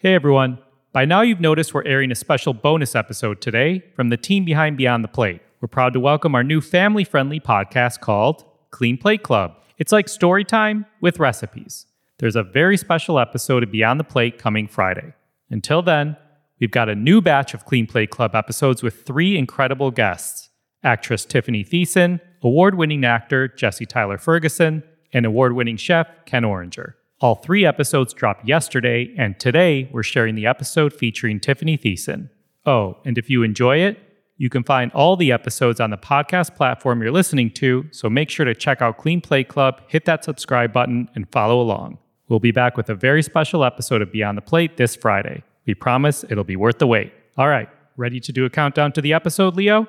Hey everyone. By now you've noticed we're airing a special bonus episode today from the team behind Beyond the Plate. We're proud to welcome our new family friendly podcast called Clean Plate Club. It's like story time with recipes. There's a very special episode of Beyond the Plate coming Friday. Until then, we've got a new batch of Clean Plate Club episodes with three incredible guests actress Tiffani Thiessen, award winning actor Jesse Tyler Ferguson, and award winning chef Ken Oringer. All three episodes dropped yesterday, and today we're sharing the episode featuring Tiffani Thiessen. Oh, and if you enjoy it, you can find all the episodes on the podcast platform you're listening to, so make sure to check out Clean Plate Club, hit that subscribe button, and follow along. We'll be back with a very special episode of Beyond the Plate this Friday. We promise it'll be worth the wait. All right, ready to do a countdown to the episode, Leo?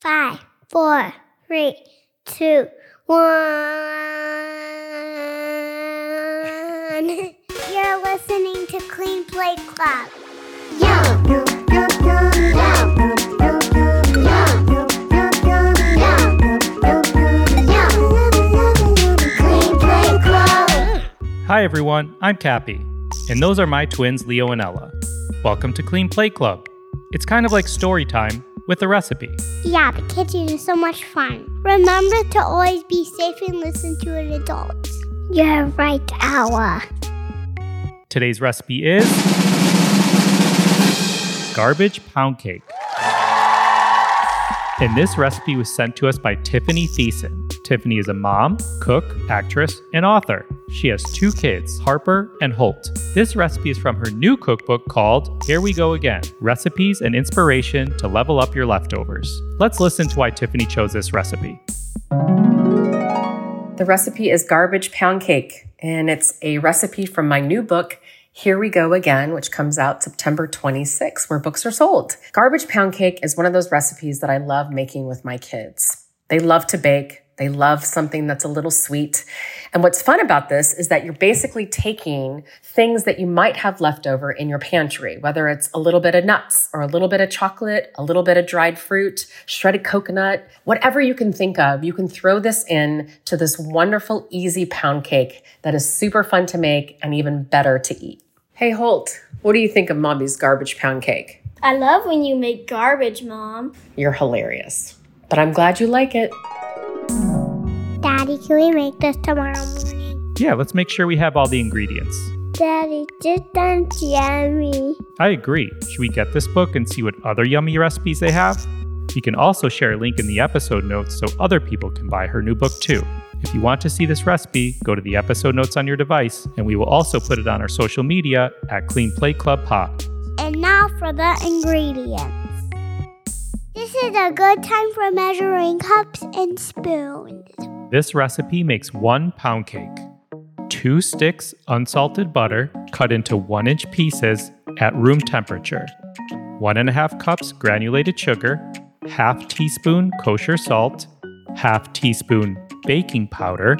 Five, four, three, two, one. You're listening to Clean Plate Club. Yo! Yo! Yo! Hi, everyone. I'm Cappy, and those are my twins, Leo and Ella. Welcome to Clean Plate Club. It's kind of like story time with a recipe. Yeah, the kitchen is so much fun. Remember to always be safe and listen to an adult. You're right, Ella. Today's recipe is garbage pound cake. And this recipe was sent to us by Tiffani Thiessen. Tiffani is a mom, cook, actress, and author. She has two kids, Harper and Holt. This recipe is from her new cookbook called Here We Go Again Recipes and Inspiration to Level Up Your Leftovers. Let's listen to why Tiffani chose this recipe. The recipe is garbage pound cake, and it's a recipe from my new book, Here We Go Again, which comes out September 26, where books are sold. Garbage pound cake is one of those recipes that I love making with my kids. They love to bake. They love something that's a little sweet. And what's fun about this is that you're basically taking things that you might have left over in your pantry, whether it's a little bit of nuts or a little bit of chocolate, a little bit of dried fruit, shredded coconut, whatever you can think of, you can throw this in to this wonderful, easy pound cake that is super fun to make and even better to eat. Hey, Holt, what do you think of mommy's garbage pound cake? I love when you make garbage, Mom. You're hilarious, but I'm glad you like it. Can we make this tomorrow morning? Yeah, let's make sure we have all the ingredients. Daddy, this sounds yummy. I agree. Should we get this book and see what other yummy recipes they have? We can also share a link in the episode notes so other people can buy her new book too. If you want to see this recipe, go to the episode notes on your device, and we will also put it on our social media at Clean Plate Club Pod. And now for the ingredients. This is a good time for measuring cups and spoons. This recipe makes one pound cake, two sticks unsalted butter cut into one inch pieces at room temperature, one and a half cups granulated sugar, half teaspoon kosher salt, half teaspoon baking powder.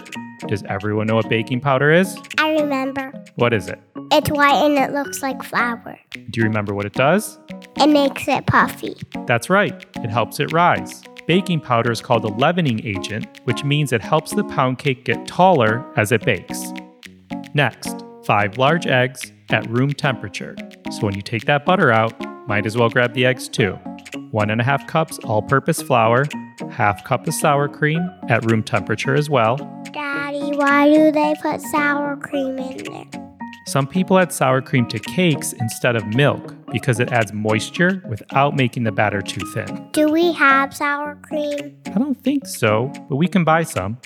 Does everyone know what baking powder is? I remember. What is it? It's white and it looks like flour. Do you remember what it does? It makes it puffy. That's right, it helps it rise. Baking powder is called a leavening agent, which means it helps the pound cake get taller as it bakes. Next, five large eggs at room temperature. So when you take that butter out, might as well grab the eggs too. One and a half cups all purpose flour, half cup of sour cream at room temperature as well. Daddy, why do they put sour cream in there? Some people add sour cream to cakes instead of milk because it adds moisture without making the batter too thin. Do we have sour cream? I don't think so, but we can buy some.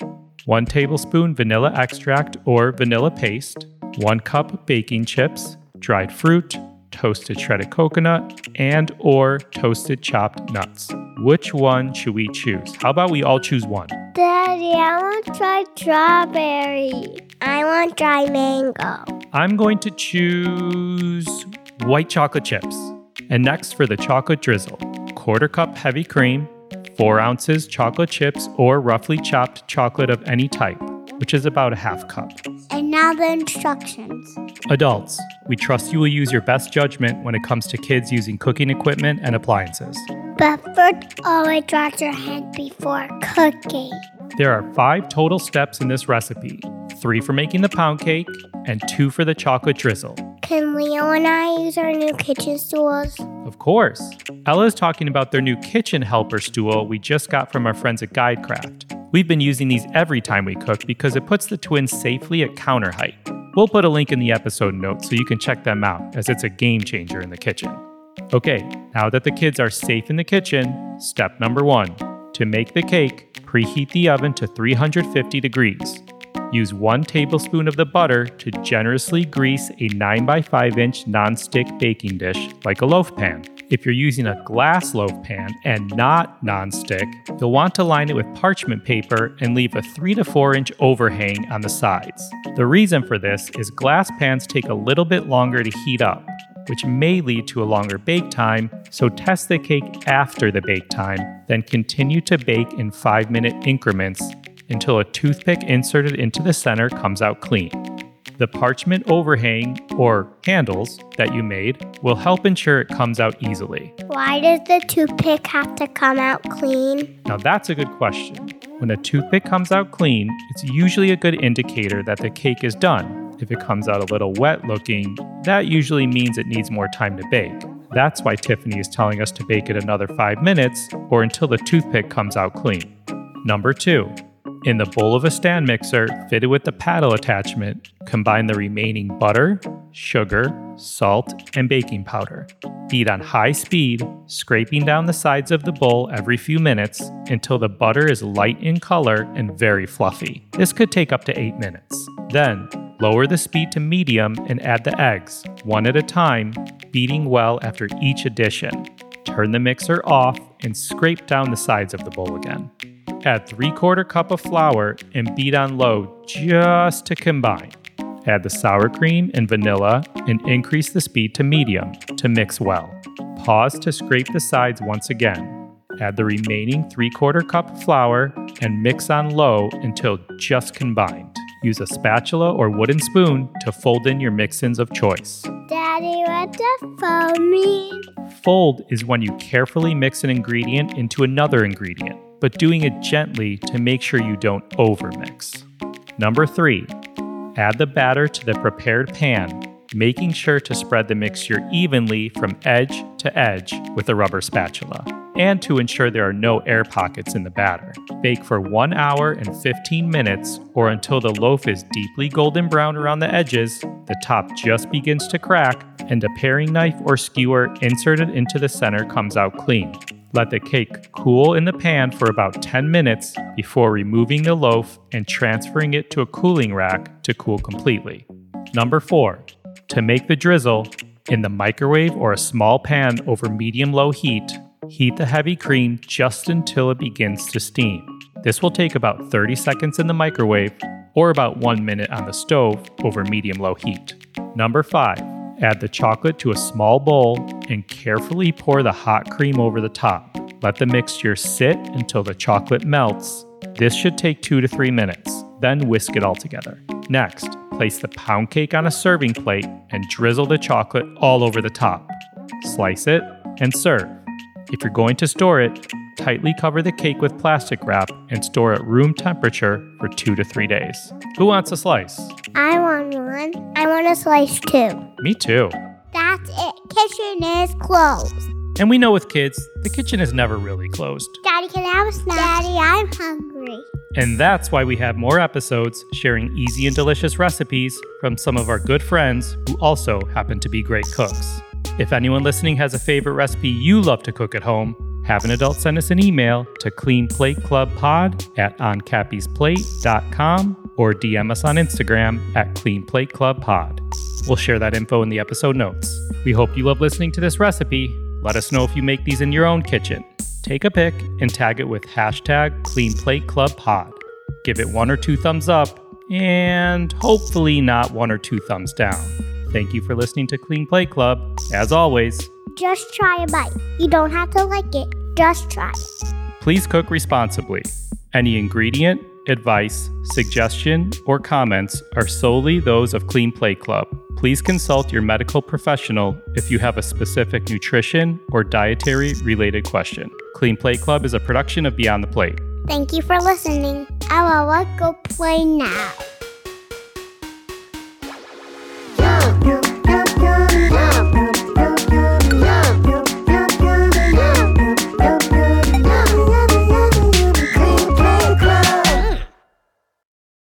One tablespoon vanilla extract or vanilla paste, one cup baking chips, dried fruit, toasted shredded coconut, and or toasted chopped nuts. Which one should we choose? How about we all choose one? Daddy, I want to try strawberry. I want dry mango. I'm going to choose white chocolate chips. And next for the chocolate drizzle, quarter cup heavy cream, four ounces chocolate chips or roughly chopped chocolate of any type, which is about a half cup. And now the instructions. Adults, we trust you will use your best judgment when it comes to kids using cooking equipment and appliances. But first, always wash your hands before cooking. There are five total steps in this recipe three for making the pound cake and two for the chocolate drizzle. Can Leo and I use our new kitchen stools? Of course. Ella is talking about their new kitchen helper stool we just got from our friends at Guidecraft. We've been using these every time we cook because it puts the twins safely at counter height. We'll put a link in the episode notes so you can check them out, as it's a game changer in the kitchen. Okay, now that the kids are safe in the kitchen, step number one to make the cake, preheat the oven to 350 degrees. Use one tablespoon of the butter to generously grease a 9x5 inch nonstick baking dish like a loaf pan. If you're using a glass loaf pan and not nonstick, you'll want to line it with parchment paper and leave a 3 to 4 inch overhang on the sides. The reason for this is glass pans take a little bit longer to heat up, which may lead to a longer bake time, so test the cake after the bake time, then continue to bake in 5 minute increments until a toothpick inserted into the center comes out clean. The parchment overhang or handles that you made will help ensure it comes out easily. Why does the toothpick have to come out clean? Now, that's a good question. When a toothpick comes out clean, it's usually a good indicator that the cake is done. If it comes out a little wet looking, that usually means it needs more time to bake. That's why Tiffani is telling us to bake it another 5 minutes or until the toothpick comes out clean. Number 2. In the bowl of a stand mixer fitted with the paddle attachment, combine the remaining butter, sugar, salt, and baking powder. Beat on high speed, scraping down the sides of the bowl every few minutes until the butter is light in color and very fluffy. This could take up to 8 minutes. Then, lower the speed to medium and add the eggs, one at a time, beating well after each addition. Turn the mixer off and scrape down the sides of the bowl again. Add 3 quarter cup of flour and beat on low just to combine. Add the sour cream and vanilla and increase the speed to medium to mix well. Pause to scrape the sides once again. Add the remaining 3 quarter cup of flour and mix on low until just combined. Use a spatula or wooden spoon to fold in your mix ins of choice. Daddy, what does fold mean? Fold is when you carefully mix an ingredient into another ingredient but doing it gently to make sure you don't overmix. Number three, add the batter to the prepared pan, making sure to spread the mixture evenly from edge to edge with a rubber spatula, and to ensure there are no air pockets in the batter. Bake for 1 hour and 15 minutes or until the loaf is deeply golden brown around the edges, the top just begins to crack, and a paring knife or skewer inserted into the center comes out clean. Let the cake cool in the pan for about 10 minutes before removing the loaf and transferring it to a cooling rack to cool completely. Number 4. To make the drizzle, in the microwave or a small pan over medium low heat, heat the heavy cream just until it begins to steam. This will take about 30 seconds in the microwave or about 1 minute on the stove over medium low heat. Number 5. Add the chocolate to a small bowl and carefully pour the hot cream over the top. Let the mixture sit until the chocolate melts. This should take 2 to 3 minutes. Then whisk it all together. Next, place the pound cake on a serving plate and drizzle the chocolate all over the top. Slice it and serve. If you're going to store it, tightly cover the cake with plastic wrap and store at room temperature for two to three days. Who wants a slice? I want one. I want a slice too. Me too. That's it. Kitchen is closed. And we know with kids, the kitchen is never really closed. Daddy, can I have a snack? Daddy, I'm hungry. And that's why we have more episodes sharing easy and delicious recipes from some of our good friends who also happen to be great cooks. If anyone listening has a favorite recipe you love to cook at home, have an adult send us an email to cleanplateclubpod at oncappiesplate.com or DM us on Instagram at cleanplateclubpod. We'll share that info in the episode notes. We hope you love listening to this recipe. Let us know if you make these in your own kitchen. Take a pic and tag it with hashtag Clean Plate Club cleanplateclubpod. Give it one or two thumbs up and hopefully not one or two thumbs down. Thank you for listening to Clean Plate Club. As always, just try a bite. You don't have to like it, just try it. Please cook responsibly. Any ingredient, advice, suggestion, or comments are solely those of Clean Plate Club. Please consult your medical professional if you have a specific nutrition or dietary related question. Clean Plate Club is a production of Beyond the Plate. Thank you for listening. I will go play now.